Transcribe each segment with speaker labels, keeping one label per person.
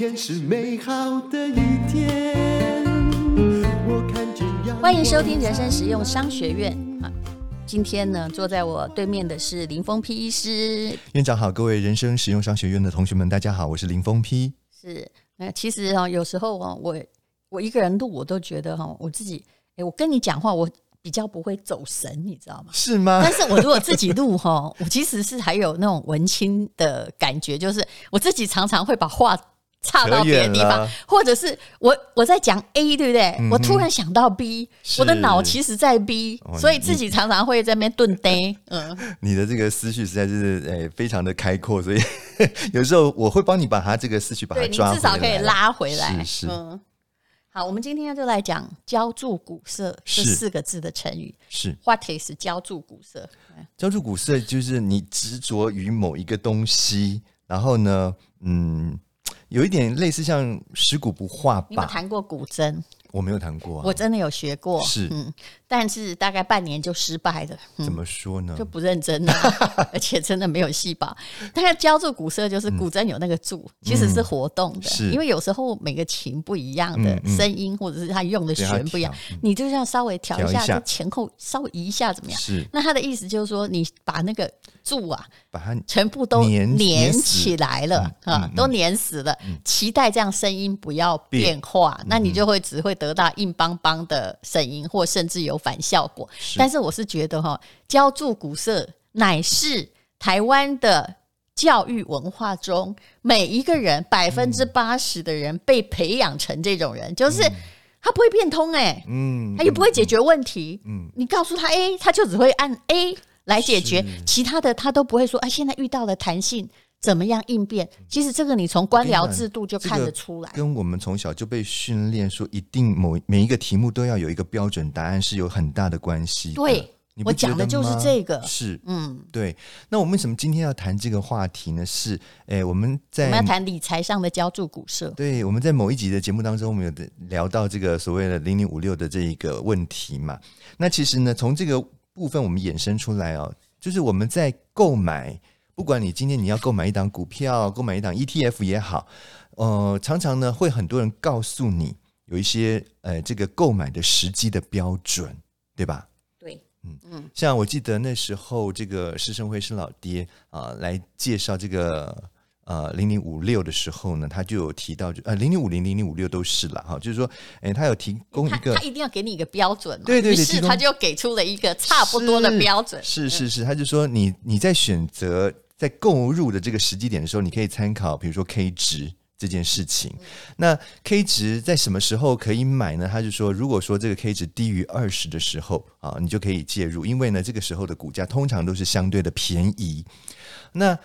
Speaker 1: 天是美好的一天。我看见
Speaker 2: 欢迎收听人生实用商学院啊！今天呢，坐在我对面的是林峰批医师。
Speaker 1: 院长好，各位人生实用商学院的同学们，大家好，我是林峰批。
Speaker 2: 是，那其实哈，有时候啊，我我一个人录，我都觉得哈，我自己，哎，我跟你讲话，我。比较不会走神，你知道吗？
Speaker 1: 是吗？
Speaker 2: 但是我如果自己录哈，我其实是还有那种文青的感觉，就是我自己常常会把话岔到别的地方，或者是我我在讲 A，对不对？嗯、我突然想到 B，我的脑其实在 B，所以自己常常会在那边顿呆。嗯，
Speaker 1: 你的这个思绪实在是诶非常的开阔，所以 有时候我会帮你把它这个思绪把它抓回来，
Speaker 2: 至少可以拉回来。
Speaker 1: 是是。嗯
Speaker 2: 好，我们今天就来讲“浇筑古色”这四个字的成语。
Speaker 1: 是
Speaker 2: ，What is 憍住鼓瑟？
Speaker 1: 憍住鼓瑟就是你执着于某一个东西，然后呢，嗯，有一点类似像食古不化吧。
Speaker 2: 你有弹过古筝？
Speaker 1: 我没有弹过，
Speaker 2: 我真的有学过，
Speaker 1: 是，嗯，
Speaker 2: 但是大概半年就失败了。
Speaker 1: 怎么说呢？
Speaker 2: 就不认真了，而且真的没有细胞。但是教住鼓瑟就是古筝有那个住，其实是活动的，是因为有时候每个琴不一样的声音，或者是它用的弦不一样，你就要稍微调一下，就前后稍微移一下怎么样？
Speaker 1: 是。
Speaker 2: 那他的意思就是说，你把那个住啊，
Speaker 1: 把它
Speaker 2: 全部都粘起来了啊，都粘死了，期待这样声音不要变化，那你就会只会。得到硬邦邦的声音，或甚至有反效果。是。但是我是觉得哈，浇筑鼓色乃是台湾的教育文化中每一个人百分之八十的人被培养成这种人，嗯、就是他不会变通哎、欸，嗯，他也不会解决问题，嗯，你告诉他 A，他就只会按 A 来解决，其他的他都不会说。哎，现在遇到了弹性。怎么样应变？其实这个你从官僚制度就看得出来。
Speaker 1: 跟我们从小就被训练说，一定某每一个题目都要有一个标准答案，是有很大的关系。
Speaker 2: 对，我讲的就是这个。
Speaker 1: 是，嗯，对。那我们为什么今天要谈这个话题呢？是，哎，我们在
Speaker 2: 我们要谈理财上的浇筑股社。
Speaker 1: 对，我们在某一集的节目当中，我们有聊到这个所谓的零零五六的这一个问题嘛。那其实呢，从这个部分我们衍生出来哦，就是我们在购买。不管你今天你要购买一档股票，购买一档 ETF 也好，呃，常常呢会很多人告诉你有一些呃这个购买的时机的标准，对吧？
Speaker 2: 对，
Speaker 1: 嗯嗯，像我记得那时候这个施生辉是老爹啊、呃、来介绍这个呃零零五六的时候呢，他就有提到就呃零零五零零零五六都是了哈，就是说哎、欸、他有提供一个他，
Speaker 2: 他一定要给你一个标准，
Speaker 1: 对对对，于
Speaker 2: 是他就给出了一个差不多的标准，
Speaker 1: 是是是，他就说你你在选择。在购入的这个时机点的时候，你可以参考，比如说 K 值这件事情。那 K 值在什么时候可以买呢？他就说，如果说这个 K 值低于二十的时候啊，你就可以介入，因为呢，这个时候的股价通常都是相对的便宜。那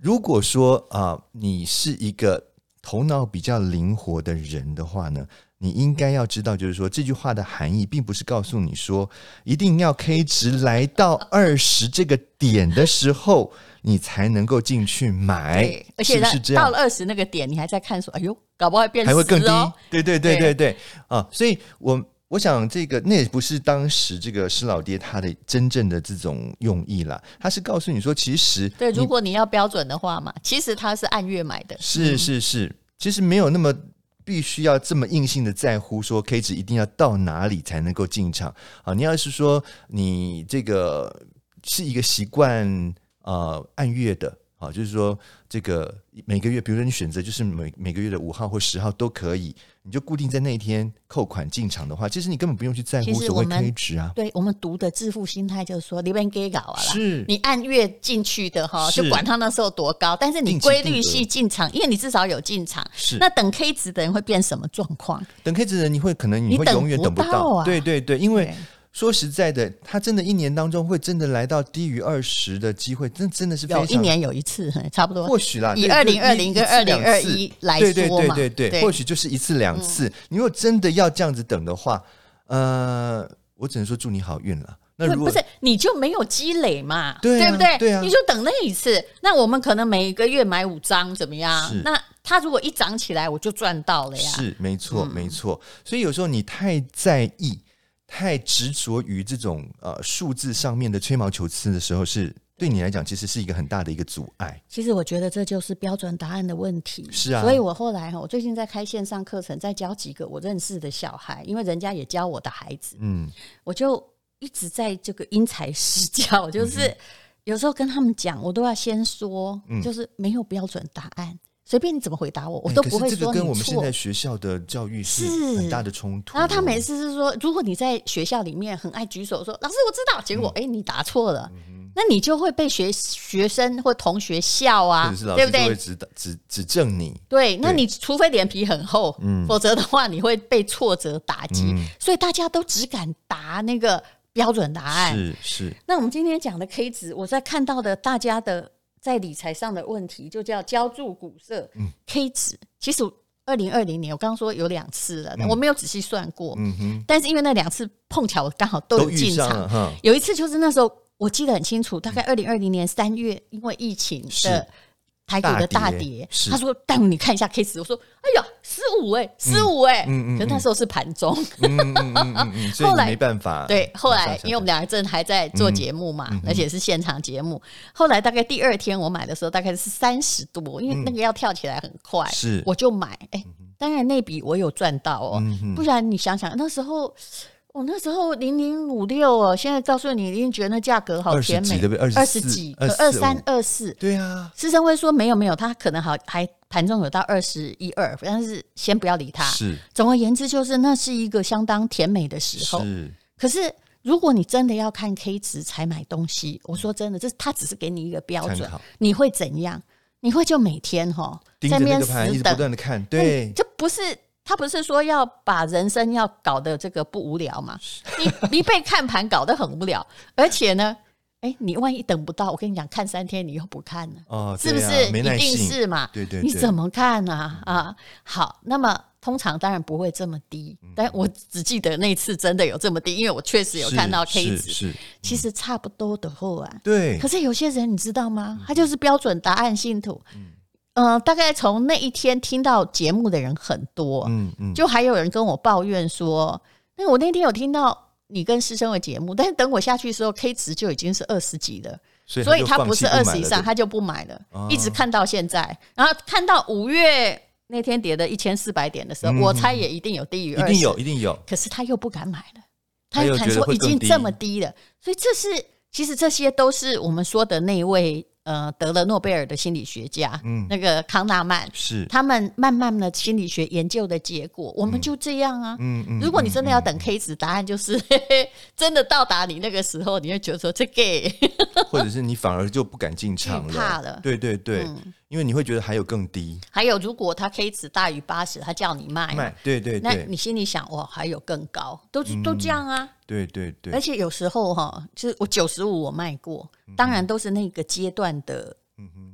Speaker 1: 如果说啊，你是一个头脑比较灵活的人的话呢，你应该要知道，就是说这句话的含义，并不是告诉你说一定要 K 值来到二十这个点的时候。你才能够进去买，而且是这样。
Speaker 2: 到了二十那个点，你还在看说，哎呦，搞不好会变，
Speaker 1: 还会更低。对对对对对，啊，所以我我想这个那也不是当时这个施老爹他的真正的这种用意啦，他是告诉你说，其实
Speaker 2: 对，如果你要标准的话嘛，其实他是按月买的，
Speaker 1: 是是是，其实没有那么必须要这么硬性的在乎说 K 值一定要到哪里才能够进场啊。你要是说你这个是一个习惯。呃，按月的，啊，就是说这个每个月，比如说你选择就是每每个月的五号或十号都可以，你就固定在那一天扣款进场的话，其实你根本不用去在乎所谓 K 值啊。
Speaker 2: 对我们读的致富心态就是说，你别给搞啊，是你按月进去的哈，就管他那时候多高，但是你规律性进场，因为你至少有进场。是那等 K 值的人会变什么状况？
Speaker 1: 等 K 值的人，你会可能你会永远等不到啊。对对对，因为。说实在的，他真的一年当中会真的来到低于二十的机会，真真的是非常
Speaker 2: 有一年有一次，差不多。
Speaker 1: 或许啦，
Speaker 2: 以二零二零跟二零二一来说嘛，对对对对对，
Speaker 1: 对或许就是一次两次。嗯、你如果真的要这样子等的话，呃，我只能说祝你好运了。那如果
Speaker 2: 不是你就没有积累嘛，
Speaker 1: 对，啊、
Speaker 2: 对不对？
Speaker 1: 对啊，
Speaker 2: 你就等那一次。那我们可能每一个月买五张，怎么样？那它如果一涨起来，我就赚到了呀。
Speaker 1: 是，没错，嗯、没错。所以有时候你太在意。太执着于这种呃数字上面的吹毛求疵的时候，是对你来讲，其实是一个很大的一个阻碍。
Speaker 2: 其实我觉得这就是标准答案的问题。
Speaker 1: 是啊，
Speaker 2: 所以我后来哈，我最近在开线上课程，在教几个我认识的小孩，因为人家也教我的孩子，嗯，我就一直在这个因材施教，就是有时候跟他们讲，我都要先说，就是没有标准答案。随便你怎么回答我，我都不会说
Speaker 1: 跟我们现在学校的教育是很大的冲突。
Speaker 2: 然后他每次是说，如果你在学校里面很爱举手说“老师，我知道”，结果哎、嗯，你答错了，嗯、那你就会被学学生或同学笑啊，对不对？
Speaker 1: 会指指指正你。
Speaker 2: 对，那你除非脸皮很厚，嗯、否则的话你会被挫折打击。嗯、所以大家都只敢答那个标准答案。
Speaker 1: 是是。
Speaker 2: 那我们今天讲的 K 值，我在看到的大家的。在理财上的问题就叫浇筑股色。嗯，K 值其实二零二零年我刚刚说有两次了，嗯、我没有仔细算过。嗯哼，但是因为那两次碰巧我刚好都有进场，有一次就是那时候我记得很清楚，大概二零二零年三月，因为疫情的。台股的大跌，他说：“但你看一下 K 十。”我说：“哎呀，十五哎，十五哎。”可是那时候是盘中，
Speaker 1: 后来没办法。
Speaker 2: 对，后来因为我们两个正还在做节目嘛，而且是现场节目。后来大概第二天我买的时候，大概是三十多，因为那个要跳起来很快，是我就买。哎，当然那笔我有赚到哦，不然你想想那时候。我那时候零零五六哦，现在告诉你，一定觉得那价格好甜美，二十几，二三二四，对啊。施生辉说没有没有，他可能好还盘中有到二十一二，但是先不要理他。是，总而言之，就是那是一个相当甜美的时候。是，可是如果你真的要看 K 值才买东西，我说真的，这他只是给你一个标准，你会怎样？你会就每天哈在那边死等，
Speaker 1: 不断的看，对，
Speaker 2: 这不是。他不是说要把人生要搞得这个不无聊吗？你你被看盘搞得很无聊，而且呢，哎，你万一等不到，我跟你讲，看三天你又不看了，哦，是不是？一定是嘛？对对，你怎么看呢？啊，好，那么通常当然不会这么低，但我只记得那次真的有这么低，因为我确实有看到 K 值，是，其实差不多的货啊。对，可是有些人你知道吗？他就是标准答案信徒。嗯、呃，大概从那一天听到节目的人很多，嗯嗯，就还有人跟我抱怨说，那我那天有听到你跟师生的节目，但是等我下去的时候，K 值就已经是二十几了，所以，他不是二十以上，他就不买了，哦、一直看到现在，然后看到五月那天跌的一千四百点的时候，嗯、我猜也一定有低于二十，
Speaker 1: 一定有，一定有，
Speaker 2: 可是他又不敢买了，他又看说已经这么低了，所以这是其实这些都是我们说的那一位。呃，得了诺贝尔的心理学家，嗯，那个康纳曼是。他们慢慢的心理学研究的结果，我们就这样啊，嗯嗯。如果你真的要等 K 值，答案就是嘿嘿 真的到达你那个时候，你会觉得说这个，
Speaker 1: 或者是你反而就不敢进场了，
Speaker 2: 怕了，
Speaker 1: 对对对，因为你会觉得还有更低。
Speaker 2: 还有，如果它 K 值大于八十，他叫你卖，卖，
Speaker 1: 对对对，
Speaker 2: 那你心里想哇，还有更高，都都这样啊，
Speaker 1: 对对对。
Speaker 2: 而且有时候哈，就是我九十五我卖过。当然都是那个阶段的，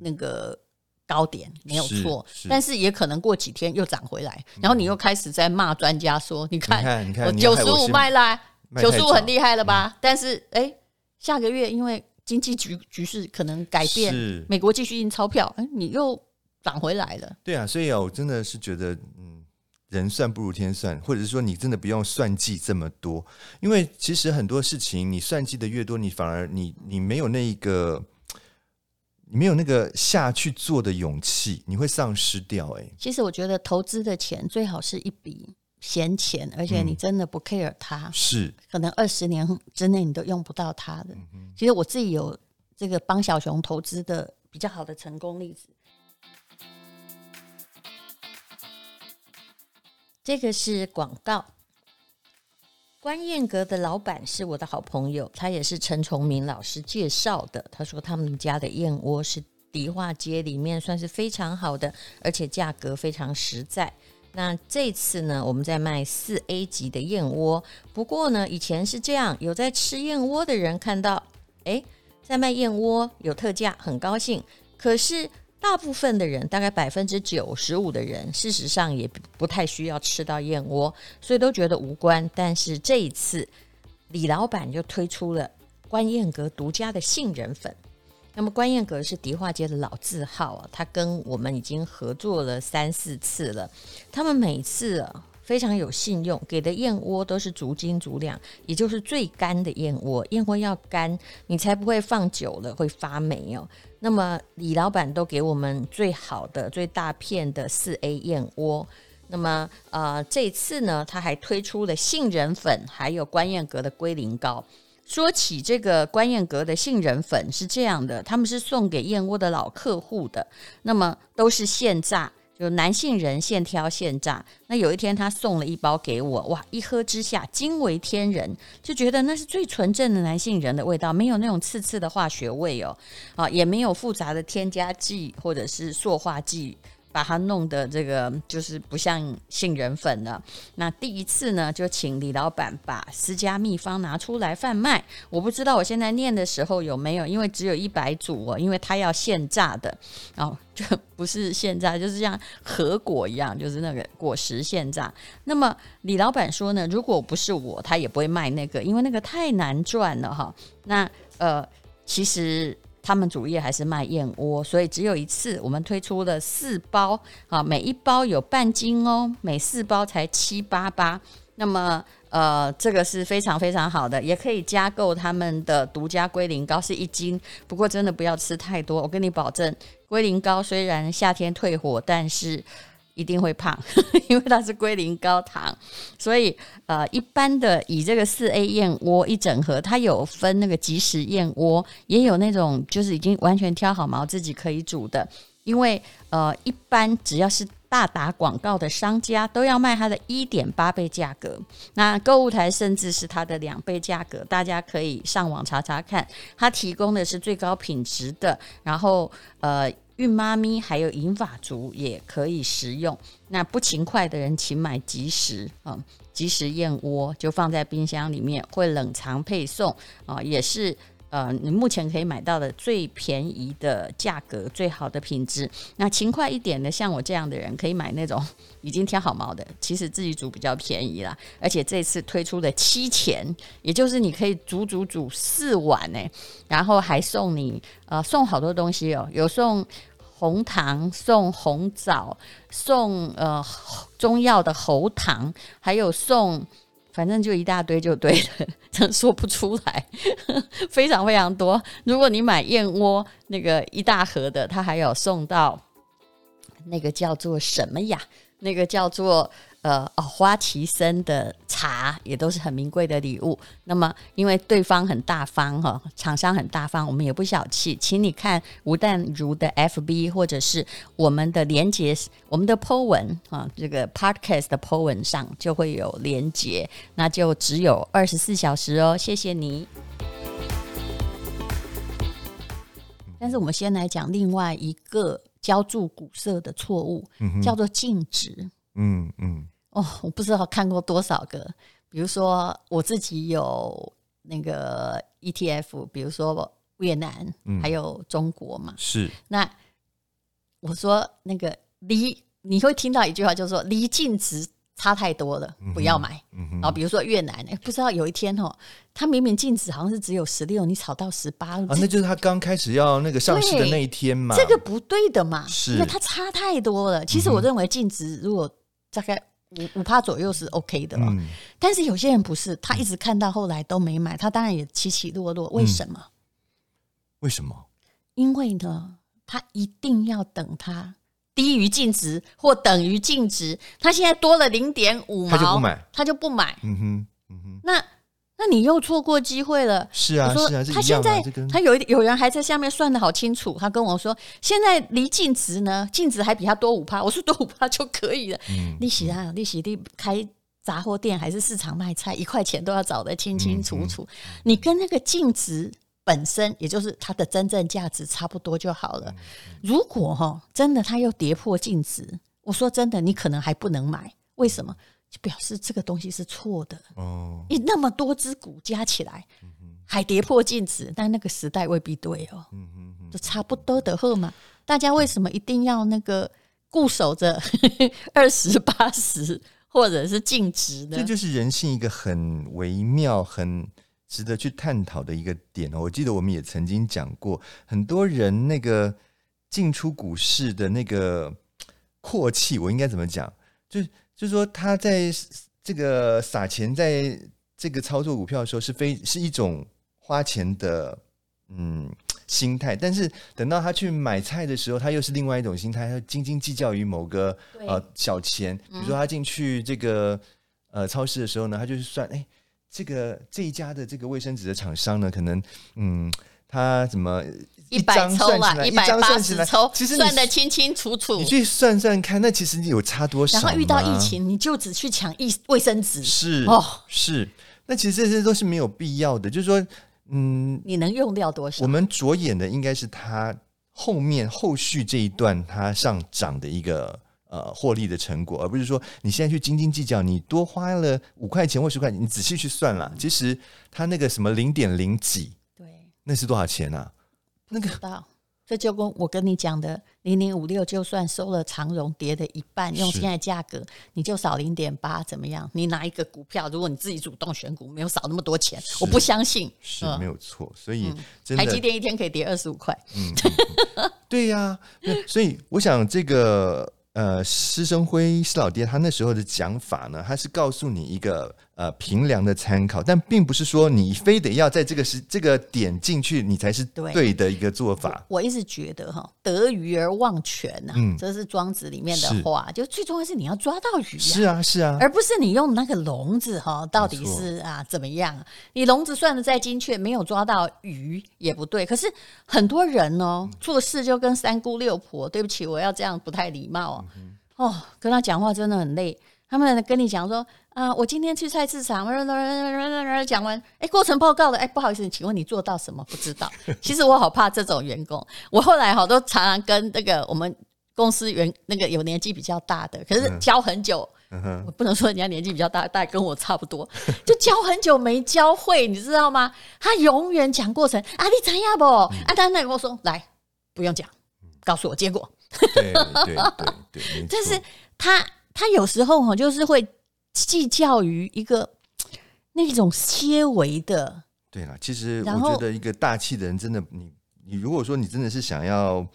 Speaker 2: 那个高点没有错，但是也可能过几天又涨回来，然后你又开始在骂专家说：“你看，你看，我九十五卖啦，九十五很厉害了吧？”但是哎，下个月因为经济局局势可能改变，美国继续印钞票，哎，你又涨回来了。
Speaker 1: 对啊，所以啊，我真的是觉得，嗯。人算不如天算，或者是说你真的不用算计这么多，因为其实很多事情你算计的越多，你反而你你没有那一个，你没有那个下去做的勇气，你会丧失掉。哎，其实
Speaker 2: 我觉得投资的钱最好是一笔闲钱，而且你真的不 care 它，嗯、是可能二十年之内你都用不到它的。嗯、其实我自己有这个帮小熊投资的比较好的成功例子。这个是广告。关燕阁的老板是我的好朋友，他也是陈崇明老师介绍的。他说他们家的燕窝是迪化街里面算是非常好的，而且价格非常实在。那这次呢，我们在卖四 A 级的燕窝。不过呢，以前是这样，有在吃燕窝的人看到，诶，在卖燕窝有特价，很高兴。可是。大部分的人，大概百分之九十五的人，事实上也不太需要吃到燕窝，所以都觉得无关。但是这一次，李老板就推出了关燕阁独家的杏仁粉。那么关燕阁是迪化街的老字号啊，他跟我们已经合作了三四次了。他们每次啊非常有信用，给的燕窝都是足斤足两，也就是最干的燕窝。燕窝要干，你才不会放久了会发霉哦。那么李老板都给我们最好的、最大片的四 A 燕窝。那么呃，这次呢，他还推出了杏仁粉，还有观燕阁的龟苓膏。说起这个观燕阁的杏仁粉是这样的，他们是送给燕窝的老客户的，那么都是现榨，就南杏仁现挑现榨。那有一天他送了一包给我，哇，一喝之下惊为天人，就觉得那是最纯正的南杏仁的味道，没有那种刺刺的化学味哦，啊，也没有复杂的添加剂或者是塑化剂。把它弄得这个就是不像杏仁粉了。那第一次呢，就请李老板把私家秘方拿出来贩卖。我不知道我现在念的时候有没有，因为只有一百组哦，因为他要现榨的，然 后就不是现榨，就是像核果一样，就是那个果实现榨。那么李老板说呢，如果不是我，他也不会卖那个，因为那个太难赚了哈。那呃，其实。他们主业还是卖燕窝，所以只有一次，我们推出了四包啊，每一包有半斤哦，每四包才七八八。那么呃，这个是非常非常好的，也可以加购他们的独家龟苓膏，是一斤。不过真的不要吃太多，我跟你保证，龟苓膏虽然夏天退火，但是。一定会胖，因为它是龟苓膏糖，所以呃，一般的以这个四 A 燕窝一整盒，它有分那个即食燕窝，也有那种就是已经完全挑好毛自己可以煮的。因为呃，一般只要是大打广告的商家，都要卖它的一点八倍价格，那购物台甚至是它的两倍价格，大家可以上网查查看，它提供的是最高品质的，然后呃。孕妈咪还有银发族也可以食用。那不勤快的人，请买即食啊，即食燕窝就放在冰箱里面，会冷藏配送啊，也是呃，你目前可以买到的最便宜的价格，最好的品质。那勤快一点的，像我这样的人，可以买那种已经挑好毛的，其实自己煮比较便宜啦。而且这次推出的七钱，也就是你可以煮煮煮四碗呢，然后还送你呃送好多东西哦，有送。红糖送红枣，送呃中药的喉糖，还有送，反正就一大堆就对了，真 说不出来，非常非常多。如果你买燕窝那个一大盒的，它还有送到那个叫做什么呀？那个叫做。呃哦，花旗参的茶也都是很名贵的礼物。那么，因为对方很大方哈，厂商很大方，我们也不小气，请你看吴淡如的 FB 或者是我们的连结，我们的 po 文啊，这个 podcast 的 po 文上就会有连结，那就只有二十四小时哦。谢谢你。但是我们先来讲另外一个浇筑古色的错误，嗯、叫做净值。嗯嗯。哦，我不知道看过多少个，比如说我自己有那个 ETF，比如说越南，嗯、还有中国嘛。是。那我说那个离你会听到一句话，就是说离净值差太多了，不要买。嗯哼。然后比如说越南，哎，不知道有一天哦，它明明净值好像是只有十六，你炒到十八了。啊，那就是它刚开始要那个上市的那一天嘛。这个不对的嘛，是因为它差太多了。其实我认为净值如果大概。五五趴左右是 OK 的了，嗯，但是有些人不是，他一直看到后来都没买，他当然也起起落落。为什么？嗯，为什么？因为呢，他一定要等它低于净值或等于净值，他现在多了零点五毛，他就不买，他就不买。嗯哼，嗯哼，那。那你又错过机会了。是啊，是啊，他现在他有有人还在下面算的好清楚。他跟我说，现在离净值呢，净值还比他多五趴。我说多五趴就可以了。嗯，利息啊，利息，你开杂货店还是市场卖菜，一块钱都要找得清清楚楚。你跟那个净值本身，也就是它的真正价值差不多就好了。如果哈真的它又跌破净值，我说真的，你可能还不能买。为什么？就表示这个东西是错的哦，你那么多只股加起来，还跌破净值，但那个时代未必对哦，就差不多的货嘛。大家为什么一定要那个固守着 二十八十或者是净值呢？这就是人性一个很微妙、很值得去探讨的一个点哦。我记得我们也曾经讲过，很多人那个进出股市的那个阔气，我应该怎么讲？
Speaker 1: 就就是说他在这个撒钱在这个操作股票的时候，是非是一种花钱的嗯心态，但是等到他去买菜的时候，他又是另外一种心态，他斤斤计较于某个呃小钱，比如说他进去这个呃超市的时候呢，他就是算哎。这个这一家的这个卫生纸的厂商呢，可能嗯，他怎么
Speaker 2: 一百抽啊，一百八十抽，
Speaker 1: 其实
Speaker 2: 算得清清楚楚。
Speaker 1: 你去算算看，那其实你有差多少？
Speaker 2: 然后遇到疫情，你就只去抢一卫生纸，
Speaker 1: 是哦，是。那其实这些都是没有必要的，就是说，嗯，
Speaker 2: 你能用掉多少？
Speaker 1: 我们着眼的应该是它后面后续这一段它上涨的一个。呃，获利的成果，而不是说你现在去斤斤计较，你多花了五块钱或十块钱，你仔细去算了，其实它那个什么零点零几，对，那是多少钱啊？那个，
Speaker 2: 这就跟我跟你讲的零零五六，就算收了长荣跌的一半，用现在价格，你就少零点八，怎么样？你拿一个股票，如果你自己主动选股，没有少那么多钱，我不相信
Speaker 1: 是没有错。所以，
Speaker 2: 台积电一天可以跌二十五块，
Speaker 1: 嗯，对呀，所以我想这个。呃，施生辉施老爹他那时候的讲法呢，他是告诉你一个呃评量的参考，但并不是说你非得要在这个时这个点进去，你才是对的一个做法。
Speaker 2: 我，我一直觉得哈，得鱼而忘全呐、啊，嗯，这是庄子里面的话，就最重要是你要抓到鱼、啊，
Speaker 1: 是啊是啊，
Speaker 2: 而不是你用那个笼子哈，到底是啊怎么样？你笼子算的再精确，没有抓到鱼也不对。可是很多人哦，做事就跟三姑六婆，对不起，我要这样不太礼貌哦。哦，跟他讲话真的很累。他们跟你讲说啊，我今天去菜市场，讲完，哎，过程报告了，哎，不好意思，请问你做到什么？不知道。其实我好怕这种员工。我后来好多常常跟那个我们公司员那个有年纪比较大的，可是教很久，我不能说人家年纪比较大，大概跟我差不多，就教很久没教会，你知道吗？他永远讲过程啊，你怎样不？啊，他那跟我说，来，不用讲，告诉我结果。
Speaker 1: 对对对对，
Speaker 2: 但是他他有时候哈，就是会计较于一个 那种些微的。
Speaker 1: 对了，其实我觉得一个大气的人，真的，你你如果说你真的是想要，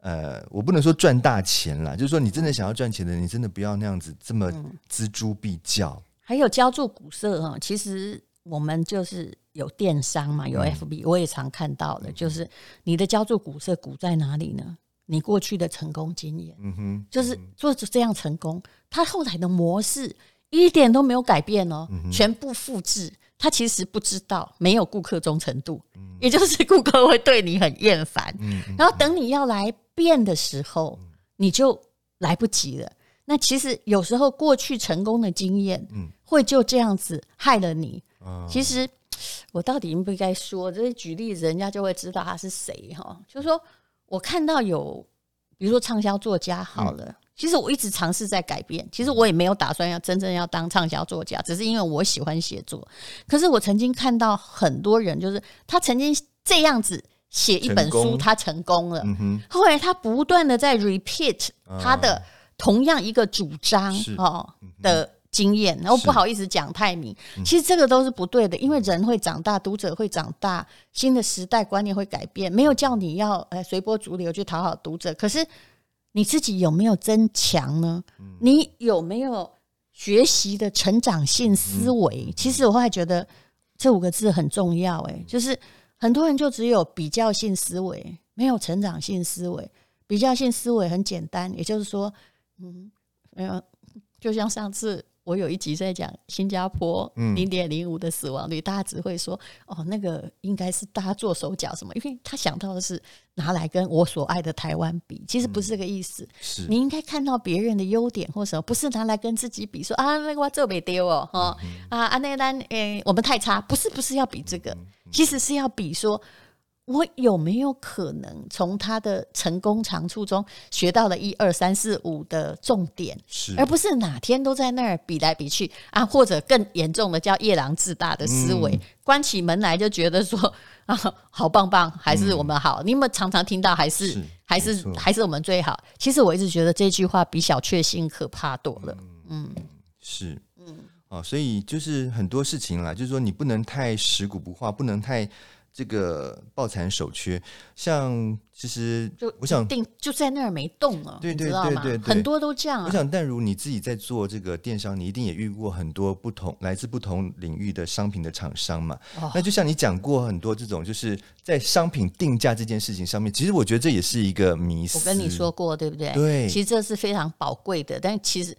Speaker 1: 呃，我不能说赚大钱啦，就是说你真的想要赚钱的，你真的不要那样子这么锱铢必较。嗯、
Speaker 2: 还有交做股色哈，其实我们就是有电商嘛，有 FB，、嗯、我也常看到的，就是你的交做股色股在哪里呢？你过去的成功经验，嗯哼，就是做这样成功，他后来的模式一点都没有改变哦，全部复制。他其实不知道，没有顾客忠诚度，也就是顾客会对你很厌烦。然后等你要来变的时候，你就来不及了。那其实有时候过去成功的经验，会就这样子害了你。其实我到底应不应该说？这些举例子，人家就会知道他是谁哈。就是说。我看到有，比如说畅销作家好了，嗯、其实我一直尝试在改变。其实我也没有打算要真正要当畅销作家，只是因为我喜欢写作。可是我曾经看到很多人，就是他曾经这样子写一本书，成他成功了，后来他不断的在 repeat 他的同样一个主张哦的。经验，然后不好意思讲太明，其实这个都是不对的，因为人会长大，读者会长大，新的时代观念会改变，没有叫你要呃随波逐流去讨好读者，可是你自己有没有增强呢？你有没有学习的成长性思维？其实我后来觉得这五个字很重要，哎，就是很多人就只有比较性思维，没有成长性思维。比较性思维很简单，也就是说，嗯，没有，就像上次。我有一集在讲新加坡零点零五的死亡率，嗯、大家只会说哦，那个应该是大家做手脚什么，因为他想到的是拿来跟我所爱的台湾比，其实不是这个意思。嗯、是你应该看到别人的优点或什么，不是拿来跟自己比，说啊那个我这没丢哦哈、嗯、啊啊那单诶、欸、我们太差，不是不是要比这个，其实是要比说。我有没有可能从他的成功长处中学到了一二三四五的重点，是而不是哪天都在那儿比来比去啊？或者更严重的叫夜郎自大的思维，嗯、关起门来就觉得说啊，好棒棒，还是我们好？嗯、你有没有常常听到还是，是还是还是我们最好？其实我一直觉得这句话比小确幸可怕多了。嗯，
Speaker 1: 嗯是，嗯，哦，所以就是很多事情啦，就是说你不能太食古不化，不能太。这个抱残守缺，像其实
Speaker 2: 就
Speaker 1: 我想
Speaker 2: 定就在那儿没动了，
Speaker 1: 对对
Speaker 2: 对对对，很多都这样、啊。
Speaker 1: 我想，但如你自己在做这个电商，你一定也遇过很多不同来自不同领域的商品的厂商嘛。哦、那就像你讲过很多这种，就是在商品定价这件事情上面，其实我觉得这也是一个迷思。
Speaker 2: 我跟你说过，对不对？
Speaker 1: 对，
Speaker 2: 其实这是非常宝贵的，但其实。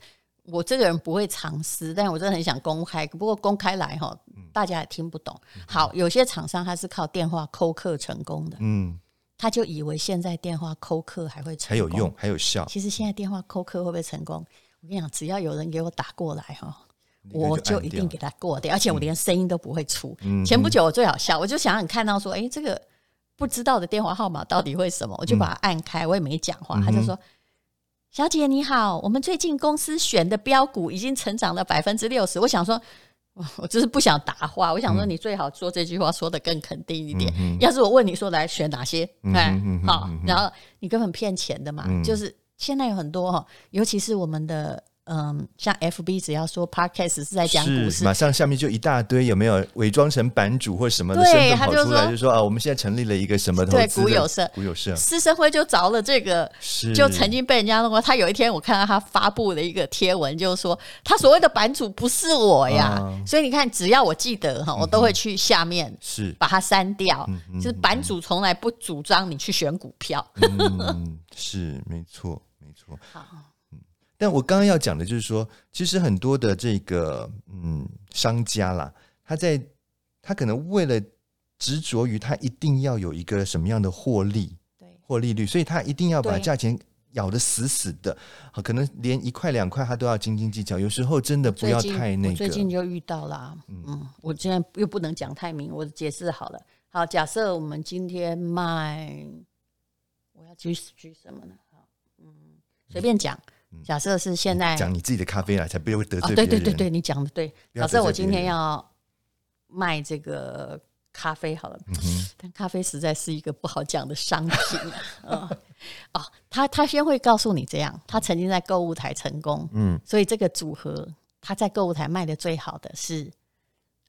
Speaker 2: 我这个人不会藏私，但是我真的很想公开。不过公开来哈，大家也听不懂。好，有些厂商他是靠电话扣客成功的，嗯，他就以为现在电话扣客还会成功，
Speaker 1: 还有用，还有效。
Speaker 2: 其实现在电话扣客会不会成功？我跟你讲，只要有人给我打过来哈，我就一定给他过掉，而且我连声音都不会出。嗯、前不久我最好笑，我就想让你看到说，哎，这个不知道的电话号码到底会什么？我就把它按开，我也没讲话，他就说。小姐你好，我们最近公司选的标股已经成长了百分之六十。我想说，我就是不想答话。我想说，你最好说这句话说的更肯定一点。嗯、要是我问你说来选哪些，哎、嗯，好，然后你根本骗钱的嘛。嗯、就是现在有很多哈，尤其是我们的。嗯，像 FB 只要说 Podcast 是在讲故事，
Speaker 1: 马上下面就一大堆有没有伪装成版主或什么的身份跑出来，就说啊，我们现在成立了一个什么
Speaker 2: 对股有社，
Speaker 1: 股有社，
Speaker 2: 施生辉就着了这个，就曾经被人家弄过。他有一天我看到他发布了一个贴文，就是说他所谓的版主不是我呀，啊、所以你看，只要我记得哈，我都会去下面是。把它删掉，是就是版主从来不主张你去选股票，
Speaker 1: 嗯，是没错没错，好。但我刚刚要讲的就是说，其实很多的这个嗯商家啦，他在他可能为了执着于他一定要有一个什么样的获利，对，获利率，所以他一定要把价钱咬得死死的，对可能连一块两块他都要斤斤计较。有时候真的不要太那个。
Speaker 2: 最近，最近就遇到了，嗯，嗯，我现在又不能讲太明，我解释好了。好，假设我们今天卖，我要举举什么呢？好，嗯，随便讲。假设是现在
Speaker 1: 讲你自己的咖啡来，才不会得罪别人。
Speaker 2: 对对对对，你讲的对。假设我今天要卖这个咖啡好了，嗯但咖啡实在是一个不好讲的商品。啊。哦，他他先会告诉你这样，他曾经在购物台成功，嗯，所以这个组合他在购物台卖的最好的是，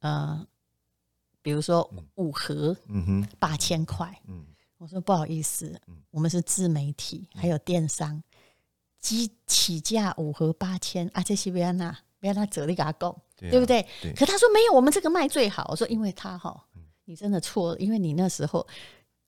Speaker 2: 呃，比如说五盒，嗯哼，八千块，嗯，我说不好意思，我们是自媒体，还有电商。机起价五盒八千啊，这些不要拿，不要拿折的给他供，对，不对？对，可他说没有，我们这个卖最好。我说因为他哈，你真的错了，因为你那时候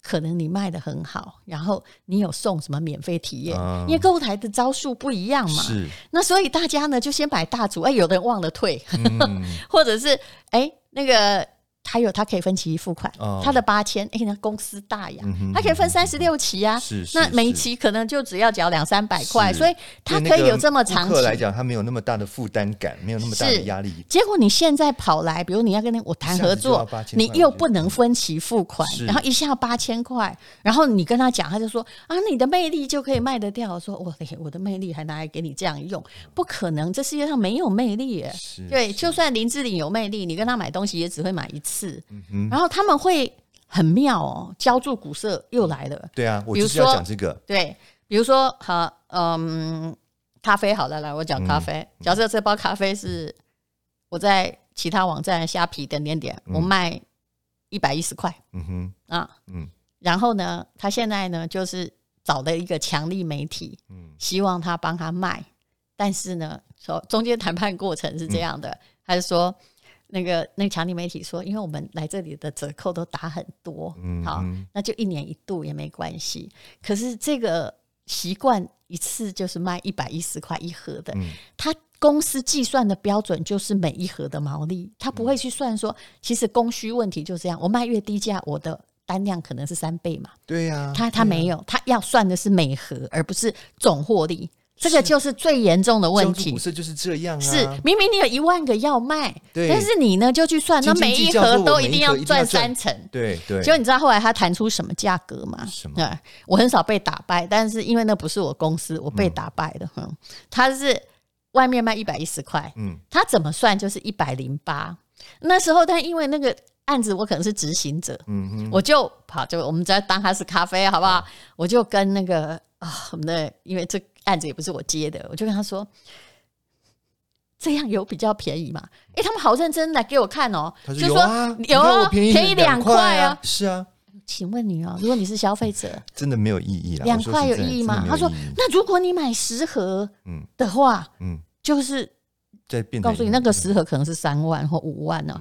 Speaker 2: 可能你卖的很好，然后你有送什么免费体验，嗯、因为购物台的招数不一样嘛。是，那所以大家呢就先买大组，哎，有的人忘了退，嗯、或者是哎那个。还有，他可以分期付款，他的八千，哎，那公司大呀，他可以分三十六期啊，那每一期可能就只要缴两三百块，所以他可以有这么长期。
Speaker 1: 来讲，他没有那么大的负担感，没有那么大的压力。
Speaker 2: 结果你现在跑来，比如你要跟我谈合作，你又不能分期付款，然后一下八千块，然后你跟他讲，他就说啊，你的魅力就可以卖得掉。我说我我的魅力还拿来给你这样用，不可能，这世界上没有魅力耶。对，就算林志玲有魅力，你跟他买东西也只会买一次。是，然后他们会很妙哦，浇筑古色又来了。
Speaker 1: 对啊，我就是要讲这个。
Speaker 2: 对，比如说，好，嗯，咖啡好了，来，我讲咖啡。嗯、假设这包咖啡是我在其他网站虾皮点点点，我卖一百一十块。嗯哼，啊，嗯，然后呢，他现在呢就是找了一个强力媒体，嗯，希望他帮他卖，但是呢，说中间谈判过程是这样的，他就说。那个那个强力媒体说，因为我们来这里的折扣都打很多，好，那就一年一度也没关系。可是这个习惯一次就是卖一百一十块一盒的，嗯、他公司计算的标准就是每一盒的毛利，他不会去算说，其实供需问题就这样，我卖越低价，我的单量可能是三倍嘛。
Speaker 1: 对呀、啊，
Speaker 2: 他他没有，他要算的是每盒，而不是总获利。这个就是最严重的问题。
Speaker 1: 股市就是这样啊，
Speaker 2: 是明明你有一万个要卖，但是你呢就去算，那每一盒都一定要赚三成，
Speaker 1: 对对。
Speaker 2: 结果你知道后来他谈出什么价格吗？什么？我很少被打败，但是因为那不是我公司，我被打败的。嗯，他是外面卖一百一十块，嗯，他怎么算就是一百零八。那时候，但因为那个案子我可能是执行者，嗯哼，我就跑，就我们只要当他是咖啡，好不好？我就跟那个啊，我们的因为这。案子也不是我接的，我就跟他说，这样有比较便宜嘛？哎，他们好认真来给我看哦，
Speaker 1: 他
Speaker 2: 说
Speaker 1: 有啊，便宜
Speaker 2: 两块啊，
Speaker 1: 是啊。
Speaker 2: 请问你哦，如果你是消费者，
Speaker 1: 真的没有意义了。
Speaker 2: 两块有意义吗？他说，那如果你买十盒，嗯的话，嗯，就是
Speaker 1: 在变，
Speaker 2: 告诉你那个十盒可能是三万或五万呢，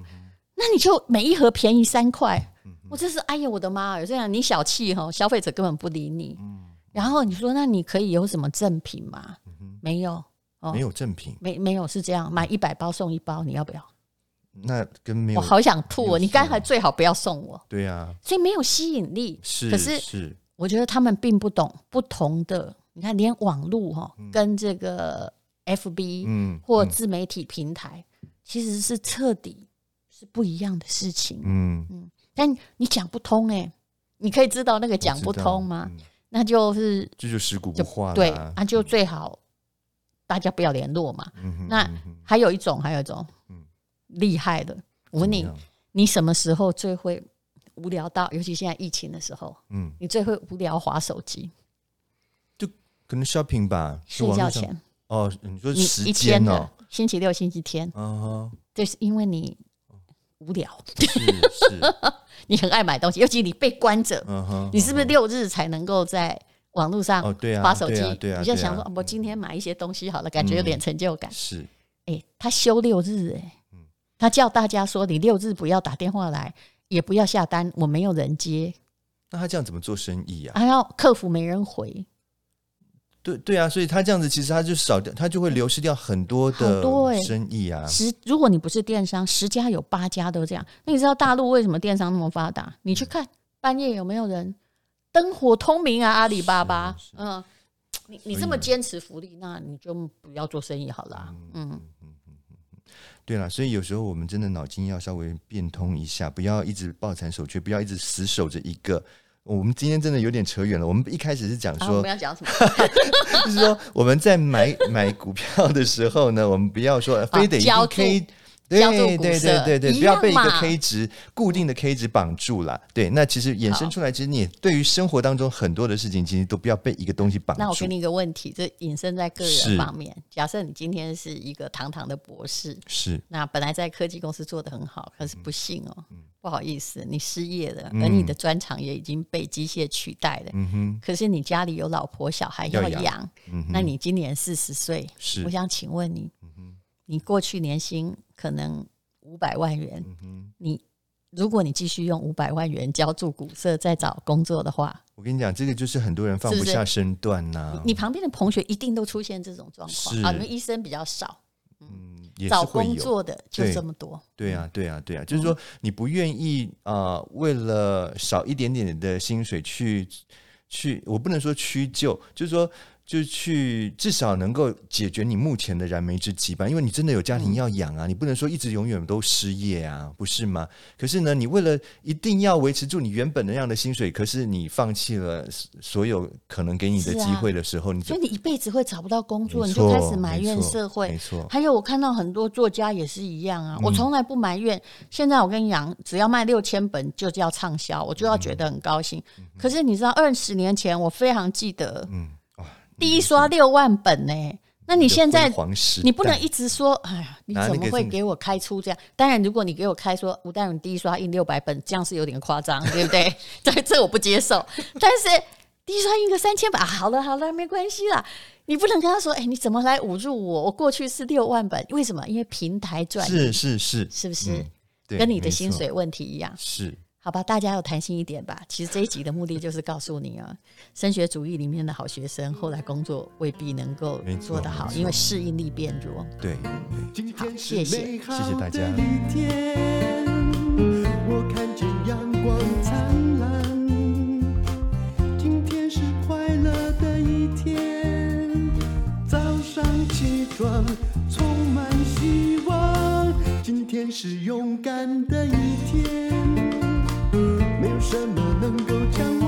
Speaker 2: 那你就每一盒便宜三块。我真是哎呀，我的妈！有这样你小气哈，消费者根本不理你。然后你说，那你可以有什么赠品吗？没有，
Speaker 1: 哦没有赠品，
Speaker 2: 没没有是这样，买一百包送一包，你要不要？
Speaker 1: 那跟没有，
Speaker 2: 我好想吐哦。你刚才最好不要送我。
Speaker 1: 对呀，
Speaker 2: 所以没有吸引力。
Speaker 1: 是，
Speaker 2: 可是我觉得他们并不懂不同的。你看，连网络哈跟这个 FB 嗯或自媒体平台，其实是彻底是不一样的事情。嗯嗯，但你讲不通哎，你可以知道那个讲不通吗？那就是
Speaker 1: 这就尸骨不化。
Speaker 2: 对，那就最好大家不要联络嘛。那还有一种，还有一种。厉害的，我问你，你什么时候最会无聊到？尤其现在疫情的时候，嗯，你最会无聊划手机？
Speaker 1: 就可能 shopping 吧，
Speaker 2: 睡觉前。
Speaker 1: 哦，你说时间哦，
Speaker 2: 星期六、星期天，
Speaker 1: 嗯，
Speaker 2: 就是因为你无聊，
Speaker 1: 是是，
Speaker 2: 你很爱买东西，尤其你被关着，你是不是六日才能够在网络上发手机？对啊，你就想说，我今天买一些东西好了，感觉有点成就感。
Speaker 1: 是，
Speaker 2: 哎，他休六日，哎。他叫大家说：“你六日不要打电话来，也不要下单，我没有人接。”
Speaker 1: 那他这样怎么做生意啊？
Speaker 2: 还要客服没人回。
Speaker 1: 对对啊，所以他这样子其实他就少掉，他就会流失掉很多的生意啊。
Speaker 2: 十，如果你不是电商，十家有八家都这样。那你知道大陆为什么电商那么发达？你去看半夜有没有人灯火通明啊？阿里巴巴，嗯，你你这么坚持福利，那你就不要做生意好了。嗯。
Speaker 1: 对了，所以有时候我们真的脑筋要稍微变通一下，不要一直抱残守缺，不要一直死守着一个。我们今天真的有点扯远了。我们一开始是讲说，啊、我
Speaker 2: 们要讲什么？
Speaker 1: 就是说我们在买买股票的时候呢，我们不要说非得一定对对对对对，不要被一个 K 值固定的 K 值绑住了。对，那其实衍生出来，其实你也对于生活当中很多的事情，其实都不要被一个东西绑住。
Speaker 2: 那我给你一个问题，这引申在个人方面。假设你今天是一个堂堂的博士，
Speaker 1: 是
Speaker 2: 那本来在科技公司做得很好，可是不幸哦，不好意思，你失业了，而你的专长也已经被机械取代了。嗯哼。可是你家里有老婆小孩要养，嗯，那你今年四十岁，是我想请问你，你过去年薪可能五百万元，嗯、你如果你继续用五百万元交住股社再找工作的话，
Speaker 1: 我跟你讲，这个就是很多人放不下身段呐、啊。
Speaker 2: 你旁边的同学一定都出现这种状况啊，你们医生比较少，嗯，找工作的就这么多。
Speaker 1: 对啊，对啊，对啊，就是说你不愿意啊、呃，为了少一点点的薪水去去，我不能说屈就，就是说。就去至少能够解决你目前的燃眉之急吧，因为你真的有家庭要养啊，你不能说一直永远都失业啊，不是吗？可是呢，你为了一定要维持住你原本那样的薪水，可是你放弃了所有可能给你的机会的时候，你
Speaker 2: 所以你一辈子会找不到工作，你就开始埋怨社会。
Speaker 1: 没错，
Speaker 2: 还有我看到很多作家也是一样啊，我从来不埋怨。现在我跟你讲，只要卖六千本就叫畅销，我就要觉得很高兴。可是你知道，二十年前我非常记得，嗯。第一刷六万本呢、欸，那你现在你不能一直说，哎呀，你怎么会给我开出这样？当然，如果你给我开说吴淡如第一刷印六百本，这样是有点夸张，对不对？这这我不接受。但是第一刷印个三千本，好了好了，没关系啦。你不能跟他说，哎，你怎么来侮辱我？我过去是六万本，为什么？因为平台赚，
Speaker 1: 是是是，
Speaker 2: 是不是？嗯、跟你的薪水问题一样，
Speaker 1: 是。
Speaker 2: 好吧，大家要弹性一点吧。其实这一集的目的就是告诉你啊，升学主义里面的好学生后来工作未必能够做得好，因为适应力变弱。
Speaker 1: 对，
Speaker 2: 对，好，谢谢，
Speaker 1: 谢谢大家。
Speaker 3: 我看见阳光灿烂，今天是快乐的一天，早上起床充满希望，今天是勇敢的一天。什么能够将？